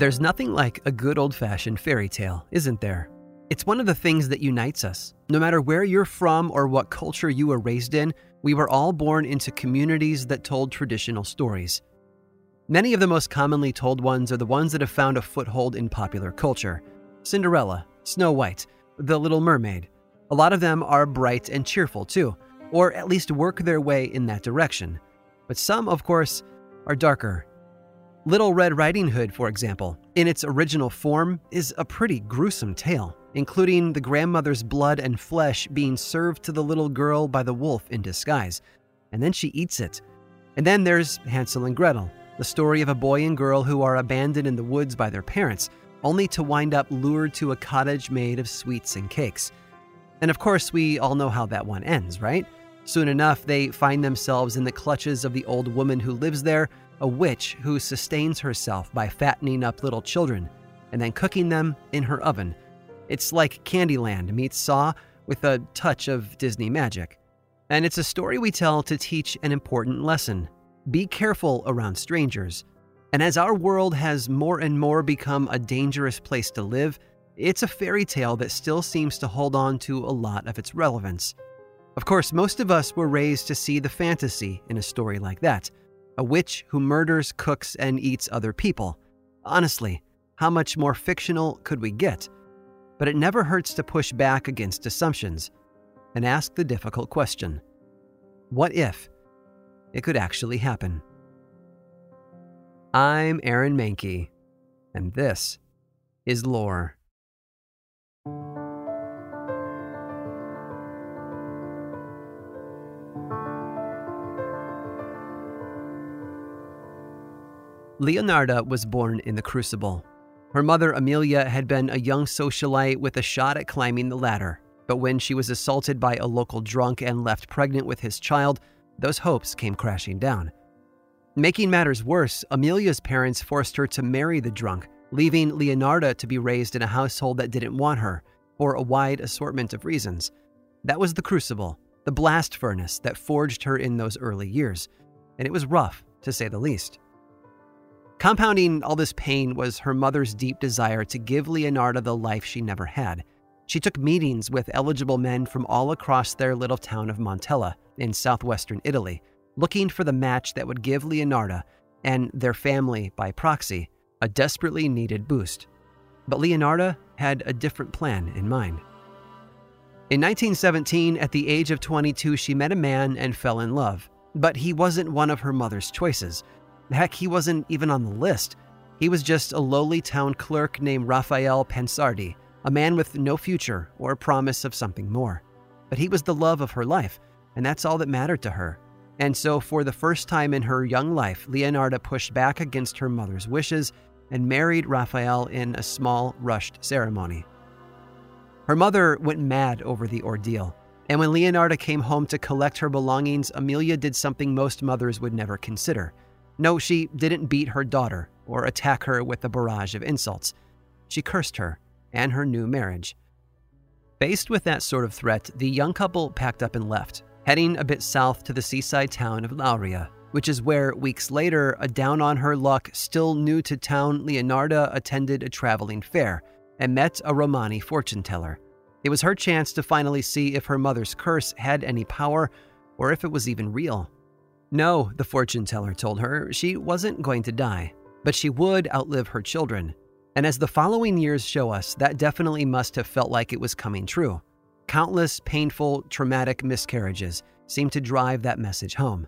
There's nothing like a good old fashioned fairy tale, isn't there? It's one of the things that unites us. No matter where you're from or what culture you were raised in, we were all born into communities that told traditional stories. Many of the most commonly told ones are the ones that have found a foothold in popular culture Cinderella, Snow White, The Little Mermaid. A lot of them are bright and cheerful too, or at least work their way in that direction. But some, of course, are darker Little Red Riding Hood, for example, in its original form, is a pretty gruesome tale, including the grandmother's blood and flesh being served to the little girl by the wolf in disguise, and then she eats it. And then there's Hansel and Gretel, the story of a boy and girl who are abandoned in the woods by their parents, only to wind up lured to a cottage made of sweets and cakes. And of course, we all know how that one ends, right? Soon enough, they find themselves in the clutches of the old woman who lives there a witch who sustains herself by fattening up little children and then cooking them in her oven. It's like Candyland meets Saw with a touch of Disney magic. And it's a story we tell to teach an important lesson be careful around strangers. And as our world has more and more become a dangerous place to live, it's a fairy tale that still seems to hold on to a lot of its relevance. Of course, most of us were raised to see the fantasy in a story like that a witch who murders, cooks, and eats other people. Honestly, how much more fictional could we get? But it never hurts to push back against assumptions and ask the difficult question What if it could actually happen? I'm Aaron Mahnke, and this is Lore. Leonarda was born in the Crucible. Her mother, Amelia, had been a young socialite with a shot at climbing the ladder, but when she was assaulted by a local drunk and left pregnant with his child, those hopes came crashing down. Making matters worse, Amelia's parents forced her to marry the drunk, leaving Leonarda to be raised in a household that didn't want her, for a wide assortment of reasons. That was the crucible, the blast furnace that forged her in those early years, and it was rough, to say the least. Compounding all this pain was her mother's deep desire to give Leonarda the life she never had. She took meetings with eligible men from all across their little town of Montella in southwestern Italy, looking for the match that would give Leonarda and their family, by proxy, a desperately needed boost. But Leonarda had a different plan in mind. In 1917, at the age of 22, she met a man and fell in love. But he wasn't one of her mother's choices. Heck, he wasn't even on the list. He was just a lowly town clerk named Raphael Pansardi, a man with no future or promise of something more. But he was the love of her life, and that's all that mattered to her. And so, for the first time in her young life, Leonarda pushed back against her mother's wishes and married Raphael in a small, rushed ceremony. Her mother went mad over the ordeal, and when Leonarda came home to collect her belongings, Amelia did something most mothers would never consider. No, she didn't beat her daughter or attack her with a barrage of insults. She cursed her and her new marriage. Faced with that sort of threat, the young couple packed up and left, heading a bit south to the seaside town of Lauria, which is where, weeks later, a down on her luck, still new to town Leonarda attended a traveling fair and met a Romani fortune teller. It was her chance to finally see if her mother's curse had any power or if it was even real. No, the fortune teller told her, she wasn't going to die, but she would outlive her children. And as the following years show us, that definitely must have felt like it was coming true. Countless painful, traumatic miscarriages seemed to drive that message home.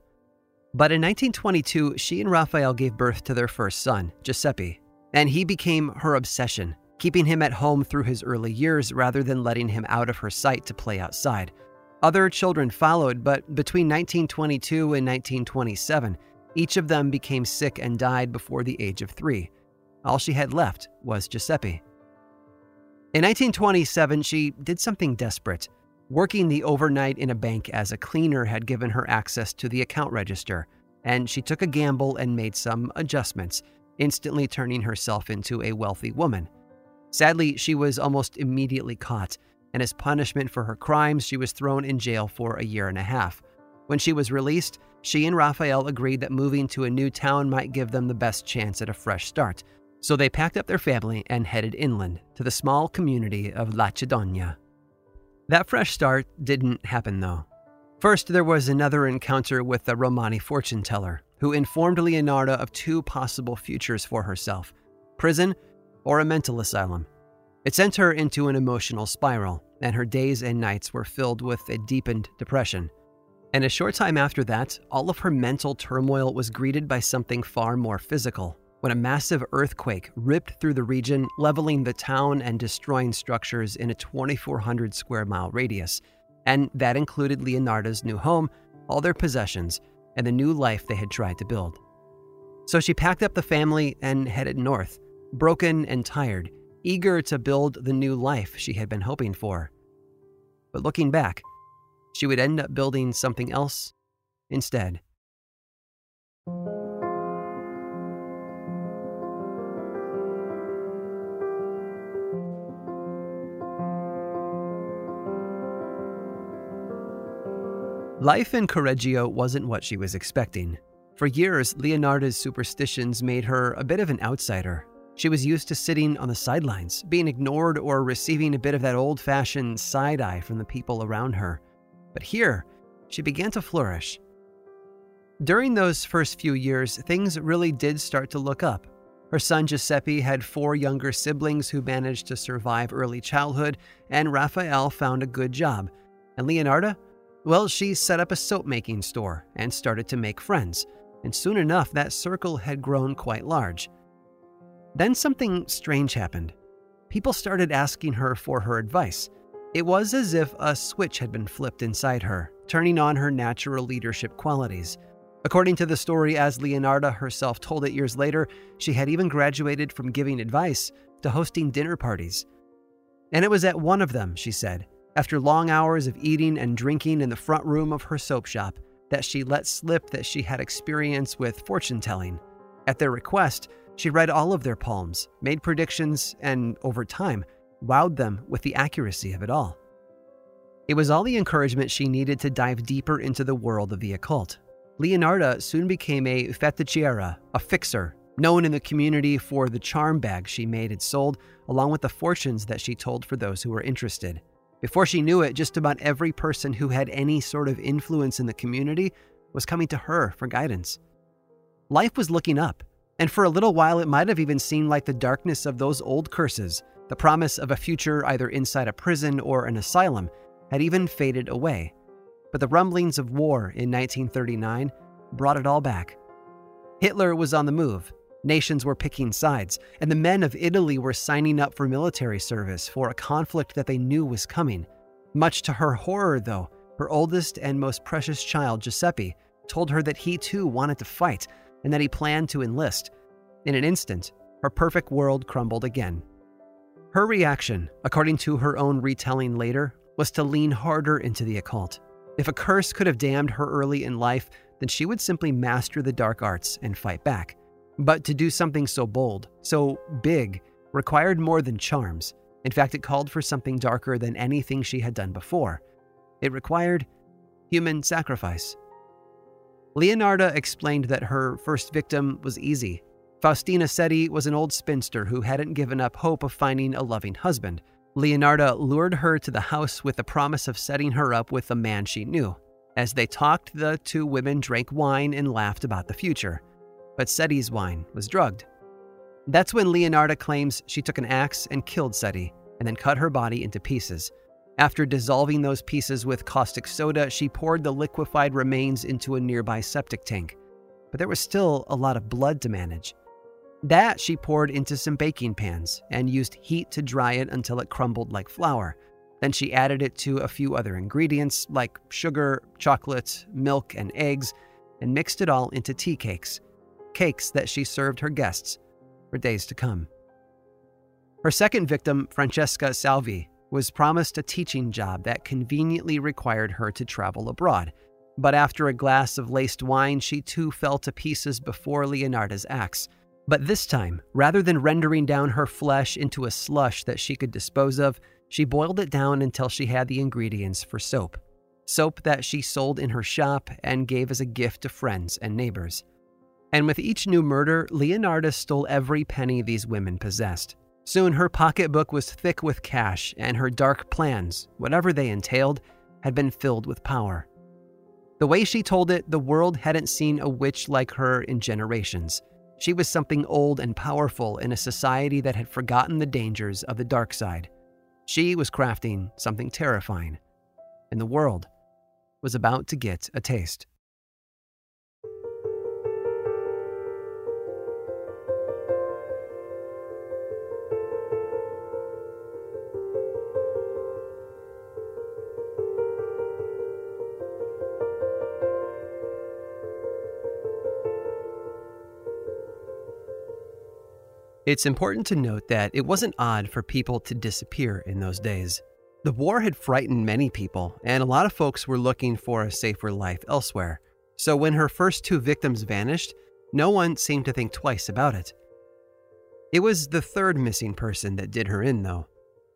But in 1922, she and Raphael gave birth to their first son, Giuseppe, and he became her obsession, keeping him at home through his early years rather than letting him out of her sight to play outside. Other children followed, but between 1922 and 1927, each of them became sick and died before the age of three. All she had left was Giuseppe. In 1927, she did something desperate. Working the overnight in a bank as a cleaner had given her access to the account register, and she took a gamble and made some adjustments, instantly turning herself into a wealthy woman. Sadly, she was almost immediately caught and as punishment for her crimes, she was thrown in jail for a year and a half. When she was released, she and Raphael agreed that moving to a new town might give them the best chance at a fresh start. So they packed up their family and headed inland to the small community of La Lacedonia. That fresh start didn't happen though. First, there was another encounter with the Romani fortune teller, who informed Leonarda of two possible futures for herself prison or a mental asylum. It sent her into an emotional spiral, and her days and nights were filled with a deepened depression. And a short time after that, all of her mental turmoil was greeted by something far more physical when a massive earthquake ripped through the region, leveling the town and destroying structures in a 2,400 square mile radius. And that included Leonarda's new home, all their possessions, and the new life they had tried to build. So she packed up the family and headed north, broken and tired, eager to build the new life she had been hoping for. But looking back, she would end up building something else instead. Life in Correggio wasn't what she was expecting. For years, Leonarda's superstitions made her a bit of an outsider. She was used to sitting on the sidelines, being ignored or receiving a bit of that old fashioned side eye from the people around her. But here, she began to flourish. During those first few years, things really did start to look up. Her son Giuseppe had four younger siblings who managed to survive early childhood, and Raphael found a good job. And Leonarda? Well, she set up a soap making store and started to make friends, and soon enough that circle had grown quite large. Then something strange happened. People started asking her for her advice. It was as if a switch had been flipped inside her, turning on her natural leadership qualities. According to the story, as Leonarda herself told it years later, she had even graduated from giving advice to hosting dinner parties. And it was at one of them, she said, after long hours of eating and drinking in the front room of her soap shop, that she let slip that she had experience with fortune telling. At their request, she read all of their palms, made predictions, and over time, wowed them with the accuracy of it all. It was all the encouragement she needed to dive deeper into the world of the occult. Leonarda soon became a fattucciera, a fixer, known in the community for the charm bags she made and sold, along with the fortunes that she told for those who were interested. Before she knew it, just about every person who had any sort of influence in the community was coming to her for guidance. Life was looking up, and for a little while it might have even seemed like the darkness of those old curses, the promise of a future either inside a prison or an asylum, had even faded away. But the rumblings of war in 1939 brought it all back. Hitler was on the move, Nations were picking sides, and the men of Italy were signing up for military service for a conflict that they knew was coming. Much to her horror, though, her oldest and most precious child, Giuseppe, told her that he too wanted to fight and that he planned to enlist. In an instant, her perfect world crumbled again. Her reaction, according to her own retelling later, was to lean harder into the occult. If a curse could have damned her early in life, then she would simply master the dark arts and fight back. But to do something so bold, so big, required more than charms. In fact, it called for something darker than anything she had done before. It required human sacrifice. Leonarda explained that her first victim was easy. Faustina Setti was an old spinster who hadn't given up hope of finding a loving husband. Leonarda lured her to the house with the promise of setting her up with a man she knew. As they talked, the two women drank wine and laughed about the future but Setti's wine was drugged. That's when Leonarda claims she took an axe and killed Setti, and then cut her body into pieces. After dissolving those pieces with caustic soda, she poured the liquefied remains into a nearby septic tank. But there was still a lot of blood to manage. That she poured into some baking pans and used heat to dry it until it crumbled like flour. Then she added it to a few other ingredients like sugar, chocolate, milk, and eggs, and mixed it all into tea cakes cakes that she served her guests for days to come. Her second victim, Francesca Salvi, was promised a teaching job that conveniently required her to travel abroad. But after a glass of laced wine, she too fell to pieces before Leonarda's axe. But this time, rather than rendering down her flesh into a slush that she could dispose of, she boiled it down until she had the ingredients for soap. Soap that she sold in her shop and gave as a gift to friends and neighbors. And with each new murder, Leonarda stole every penny these women possessed. Soon her pocketbook was thick with cash, and her dark plans, whatever they entailed, had been filled with power. The way she told it, the world hadn't seen a witch like her in generations. She was something old and powerful in a society that had forgotten the dangers of the dark side. She was crafting something terrifying, and the world was about to get a taste. It's important to note that it wasn't odd for people to disappear in those days. The war had frightened many people, and a lot of folks were looking for a safer life elsewhere. So when her first two victims vanished, no one seemed to think twice about it. It was the third missing person that did her in, though.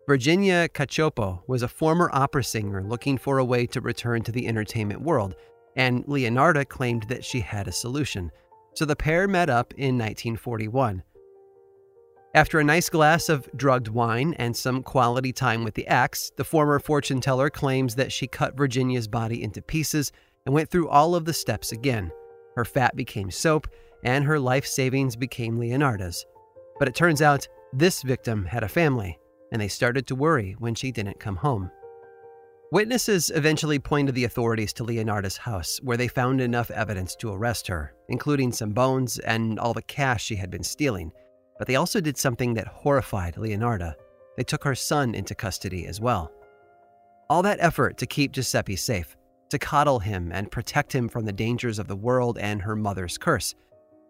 Virginia Cacioppo was a former opera singer looking for a way to return to the entertainment world, and Leonarda claimed that she had a solution. So the pair met up in 1941. After a nice glass of drugged wine and some quality time with the ex, the former fortune teller claims that she cut Virginia's body into pieces and went through all of the steps again. Her fat became soap, and her life savings became Leonarda's. But it turns out this victim had a family, and they started to worry when she didn't come home. Witnesses eventually pointed the authorities to Leonarda's house, where they found enough evidence to arrest her, including some bones and all the cash she had been stealing. But they also did something that horrified Leonarda. They took her son into custody as well. All that effort to keep Giuseppe safe, to coddle him and protect him from the dangers of the world and her mother's curse.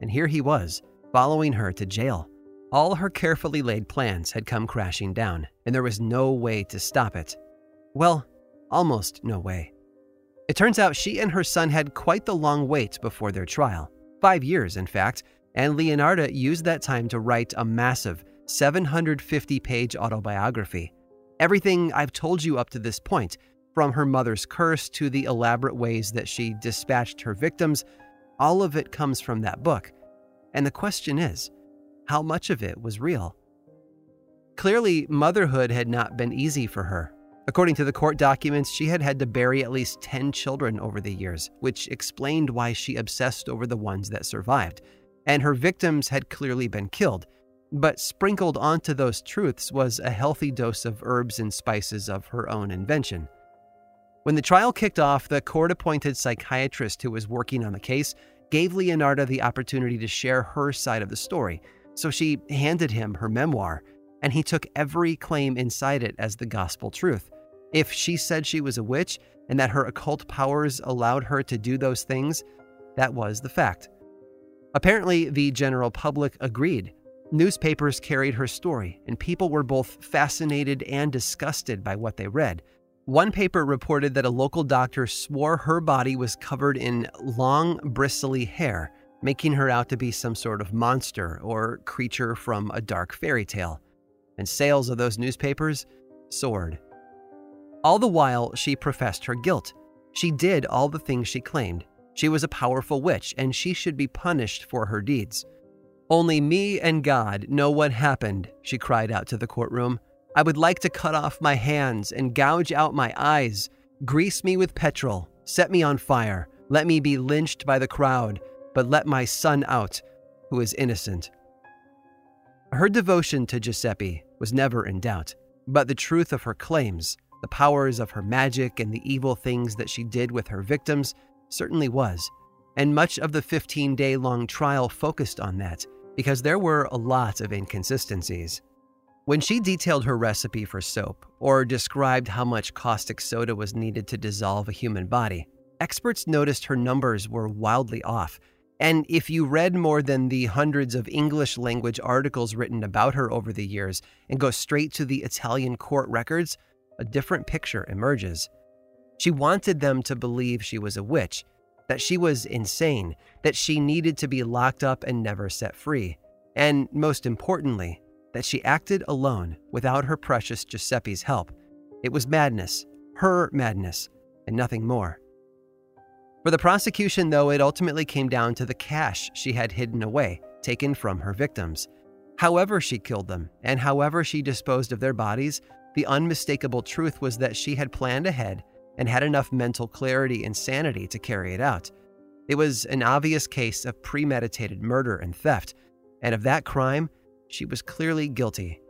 And here he was, following her to jail. All her carefully laid plans had come crashing down, and there was no way to stop it. Well, almost no way. It turns out she and her son had quite the long wait before their trial. Five years, in fact, and Leonarda used that time to write a massive 750 page autobiography. Everything I've told you up to this point, from her mother's curse to the elaborate ways that she dispatched her victims, all of it comes from that book. And the question is how much of it was real? Clearly, motherhood had not been easy for her. According to the court documents, she had had to bury at least 10 children over the years, which explained why she obsessed over the ones that survived and her victims had clearly been killed. But sprinkled onto those truths was a healthy dose of herbs and spices of her own invention. When the trial kicked off, the court appointed psychiatrist who was working on the case gave Leonardo the opportunity to share her side of the story. So she handed him her memoir, and he took every claim inside it as the gospel truth. If she said she was a witch and that her occult powers allowed her to do those things, that was the fact. Apparently, the general public agreed. Newspapers carried her story, and people were both fascinated and disgusted by what they read. One paper reported that a local doctor swore her body was covered in long, bristly hair, making her out to be some sort of monster or creature from a dark fairy tale. And sales of those newspapers soared. All the while, she professed her guilt. She did all the things she claimed, she was a powerful witch, and she should be punished for her deeds. Only me and God know what happened, she cried out to the courtroom. I would like to cut off my hands and gouge out my eyes, grease me with petrol, set me on fire, let me be lynched by the crowd, but let my son out, who is innocent. Her devotion to Giuseppe was never in doubt, but the truth of her claims, the powers of her magic, and the evil things that she did with her victims certainly was, and much of the 15 day long trial focused on that because there were a lot of inconsistencies. When she detailed her recipe for soap or described how much caustic soda was needed to dissolve a human body, experts noticed her numbers were wildly off. And if you read more than the hundreds of English language articles written about her over the years and go straight to the Italian court records, a different picture emerges. She wanted them to believe she was a witch, that she was insane, that she needed to be locked up and never set free, and most importantly, that she acted alone without her precious Giuseppe's help. It was madness, her madness, and nothing more. For the prosecution, though, it ultimately came down to the cash she had hidden away, taken from her victims. However, she killed them, and however she disposed of their bodies, the unmistakable truth was that she had planned ahead and had enough mental clarity and sanity to carry it out. It was an obvious case of premeditated murder and theft, and of that crime, she was clearly guilty.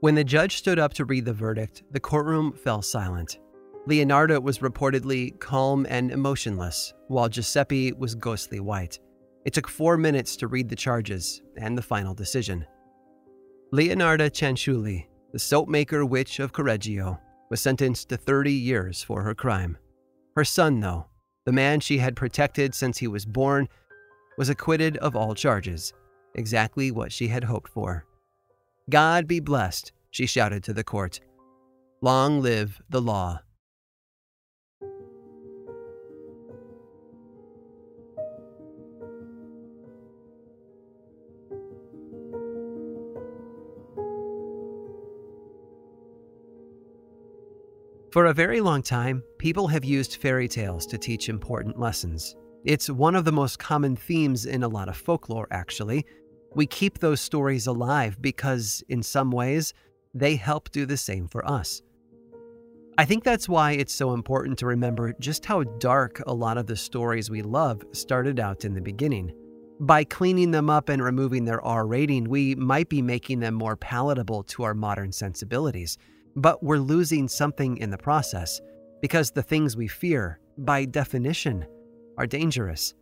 When the judge stood up to read the verdict, the courtroom fell silent. Leonardo was reportedly calm and emotionless, while Giuseppe was ghostly white. It took four minutes to read the charges and the final decision. Leonarda Cianciulli, the soap maker witch of Correggio, was sentenced to 30 years for her crime. Her son, though, the man she had protected since he was born, was acquitted of all charges, exactly what she had hoped for. God be blessed, she shouted to the court. Long live the law. For a very long time, people have used fairy tales to teach important lessons. It's one of the most common themes in a lot of folklore, actually. We keep those stories alive because, in some ways, they help do the same for us. I think that's why it's so important to remember just how dark a lot of the stories we love started out in the beginning. By cleaning them up and removing their R rating, we might be making them more palatable to our modern sensibilities. But we're losing something in the process because the things we fear, by definition, are dangerous.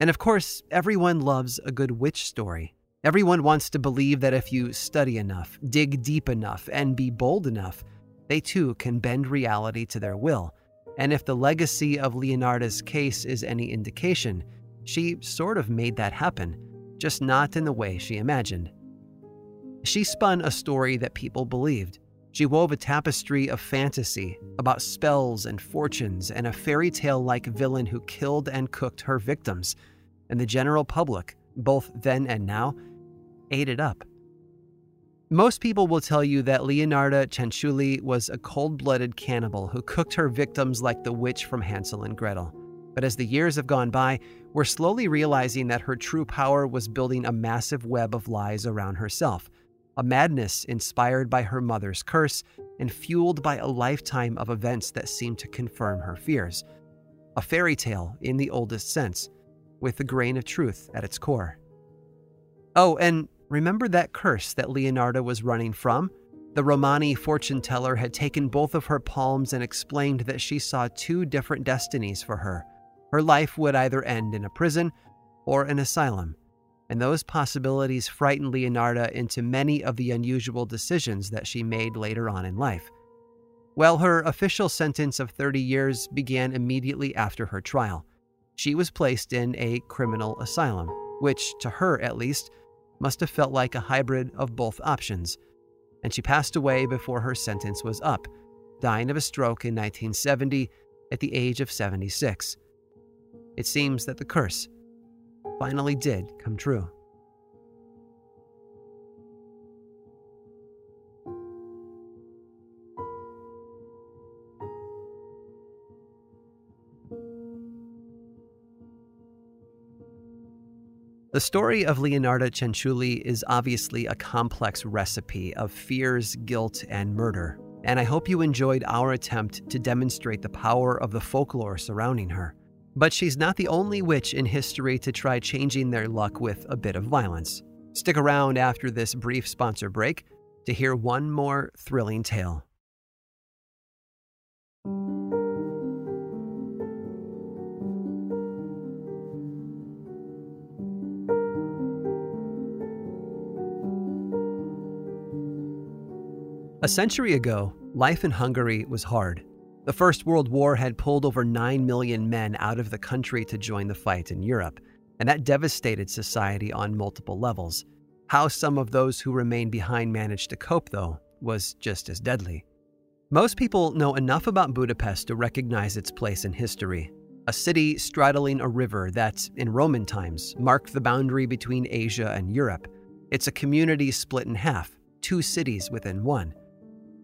And of course, everyone loves a good witch story. Everyone wants to believe that if you study enough, dig deep enough, and be bold enough, they too can bend reality to their will. And if the legacy of Leonarda's case is any indication, she sort of made that happen, just not in the way she imagined. She spun a story that people believed, she wove a tapestry of fantasy about spells and fortunes and a fairy tale like villain who killed and cooked her victims, and the general public, both then and now, ate it up. Most people will tell you that Leonarda Cianciulli was a cold blooded cannibal who cooked her victims like the witch from Hansel and Gretel. But as the years have gone by, we're slowly realizing that her true power was building a massive web of lies around herself a madness inspired by her mother's curse and fueled by a lifetime of events that seemed to confirm her fears. A fairy tale in the oldest sense, with a grain of truth at its core. Oh, and remember that curse that Leonardo was running from? The Romani fortune teller had taken both of her palms and explained that she saw two different destinies for her. Her life would either end in a prison or an asylum and those possibilities frightened Leonarda into many of the unusual decisions that she made later on in life. Well, her official sentence of 30 years began immediately after her trial. She was placed in a criminal asylum, which, to her at least, must have felt like a hybrid of both options. And she passed away before her sentence was up, dying of a stroke in 1970 at the age of 76. It seems that the curse finally did come true. The story of Leonardo Cianciulli is obviously a complex recipe of fears, guilt, and murder, and I hope you enjoyed our attempt to demonstrate the power of the folklore surrounding her. But she's not the only witch in history to try changing their luck with a bit of violence. Stick around after this brief sponsor break to hear one more thrilling tale. A century ago, life in Hungary was hard. The First World War had pulled over 9 million men out of the country to join the fight in Europe, and that devastated society on multiple levels. How some of those who remained behind managed to cope, though, was just as deadly. Most people know enough about Budapest to recognize its place in history. A city straddling a river that, in Roman times, marked the boundary between Asia and Europe. It's a community split in half, two cities within one.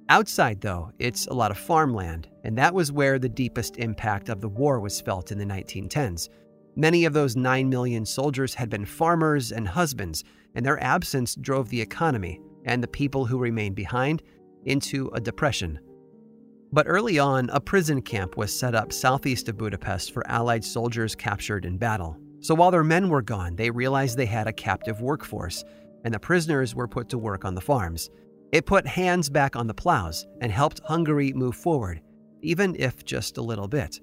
Outside, though, it's a lot of farmland, and that was where the deepest impact of the war was felt in the 1910s. Many of those 9 million soldiers had been farmers and husbands, and their absence drove the economy and the people who remained behind into a depression. But early on, a prison camp was set up southeast of Budapest for Allied soldiers captured in battle. So while their men were gone, they realized they had a captive workforce, and the prisoners were put to work on the farms. It put hands back on the plows and helped Hungary move forward, even if just a little bit.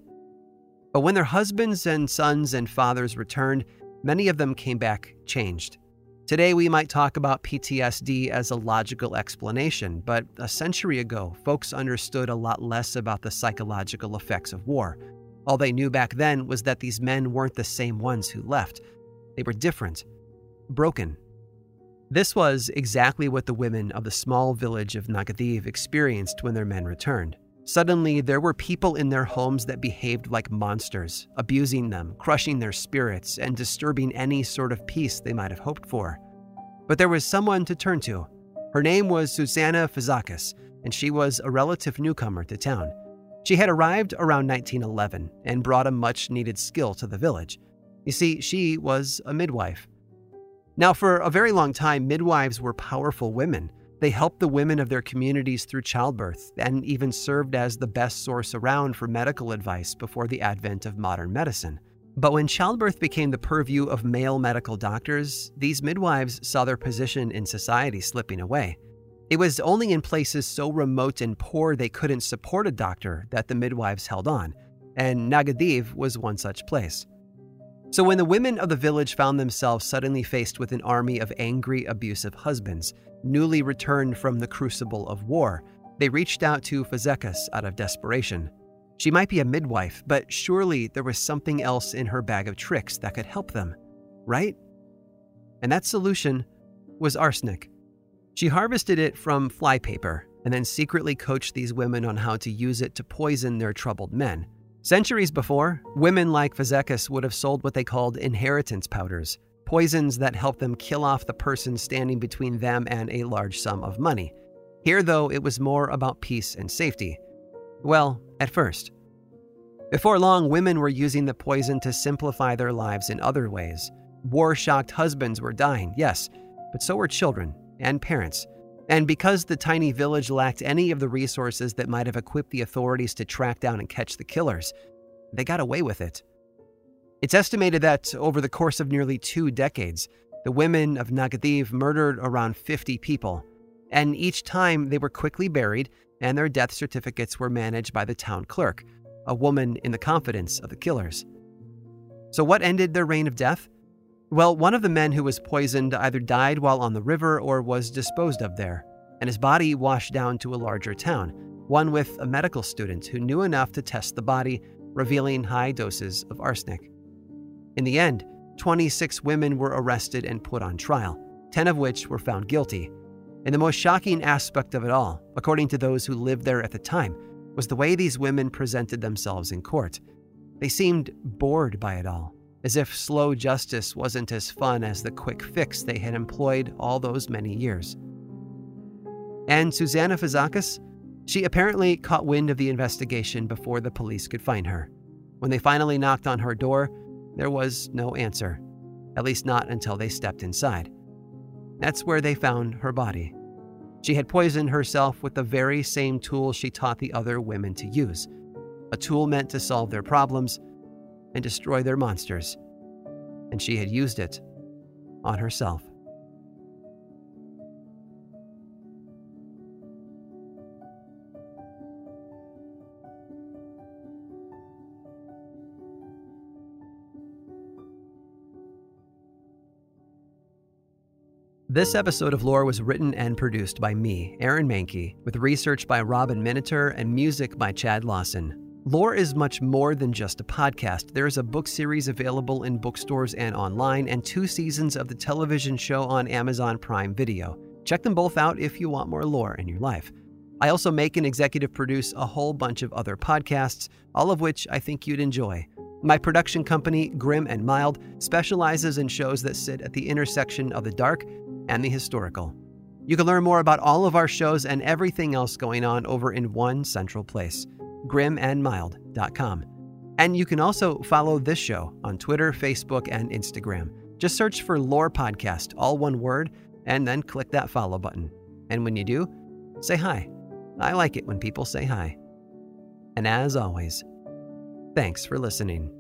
But when their husbands and sons and fathers returned, many of them came back changed. Today, we might talk about PTSD as a logical explanation, but a century ago, folks understood a lot less about the psychological effects of war. All they knew back then was that these men weren't the same ones who left. They were different, broken. This was exactly what the women of the small village of Nagadiv experienced when their men returned. Suddenly, there were people in their homes that behaved like monsters, abusing them, crushing their spirits, and disturbing any sort of peace they might have hoped for. But there was someone to turn to. Her name was Susanna Fazekas, and she was a relative newcomer to town. She had arrived around 1911 and brought a much needed skill to the village. You see, she was a midwife. Now, for a very long time, midwives were powerful women they helped the women of their communities through childbirth and even served as the best source around for medical advice before the advent of modern medicine. But when childbirth became the purview of male medical doctors, these midwives saw their position in society slipping away. It was only in places so remote and poor they couldn't support a doctor that the midwives held on, and Nagadiv was one such place. So when the women of the village found themselves suddenly faced with an army of angry, abusive husbands, newly returned from the crucible of war, they reached out to Fazekas out of desperation. She might be a midwife, but surely there was something else in her bag of tricks that could help them, right? And that solution was arsenic. She harvested it from flypaper and then secretly coached these women on how to use it to poison their troubled men. Centuries before, women like Fazekas would have sold what they called inheritance powders, poisons that helped them kill off the person standing between them and a large sum of money. Here, though, it was more about peace and safety. Well, at first. Before long, women were using the poison to simplify their lives in other ways. War shocked husbands were dying, yes, but so were children and parents. And because the tiny village lacked any of the resources that might have equipped the authorities to track down and catch the killers, they got away with it. It's estimated that over the course of nearly two decades, the women of Nagadiv murdered around 50 people, and each time they were quickly buried and their death certificates were managed by the town clerk, a woman in the confidence of the killers. So, what ended their reign of death? Well, one of the men who was poisoned either died while on the river or was disposed of there, and his body washed down to a larger town, one with a medical student who knew enough to test the body, revealing high doses of arsenic. In the end, 26 women were arrested and put on trial, 10 of which were found guilty. And the most shocking aspect of it all, according to those who lived there at the time, was the way these women presented themselves in court. They seemed bored by it all, as if slow justice wasn't as fun as the quick fix they had employed all those many years. And Susanna Fazekas? She apparently caught wind of the investigation before the police could find her. When they finally knocked on her door, there was no answer, at least not until they stepped inside. That's where they found her body. She had poisoned herself with the very same tool she taught the other women to use a tool meant to solve their problems and destroy their monsters. And she had used it on herself. This episode of Lore was written and produced by me, Aaron Mahnke, with research by Robin Miniter and music by Chad Lawson. Lore is much more than just a podcast. There is a book series available in bookstores and online, and two seasons of the television show on Amazon Prime Video. Check them both out if you want more lore in your life. I also make and executive produce a whole bunch of other podcasts, all of which I think you'd enjoy. My production company, Grim and Mild, specializes in shows that sit at the intersection of the dark and the historical. You can learn more about all of our shows and everything else going on over in one central place, grimandmild.com. And you can also follow this show on Twitter, Facebook, and Instagram. Just search for Lore Podcast, all one word, and then click that follow button. And when you do, say hi. I like it when people say hi. And as always, thanks for listening.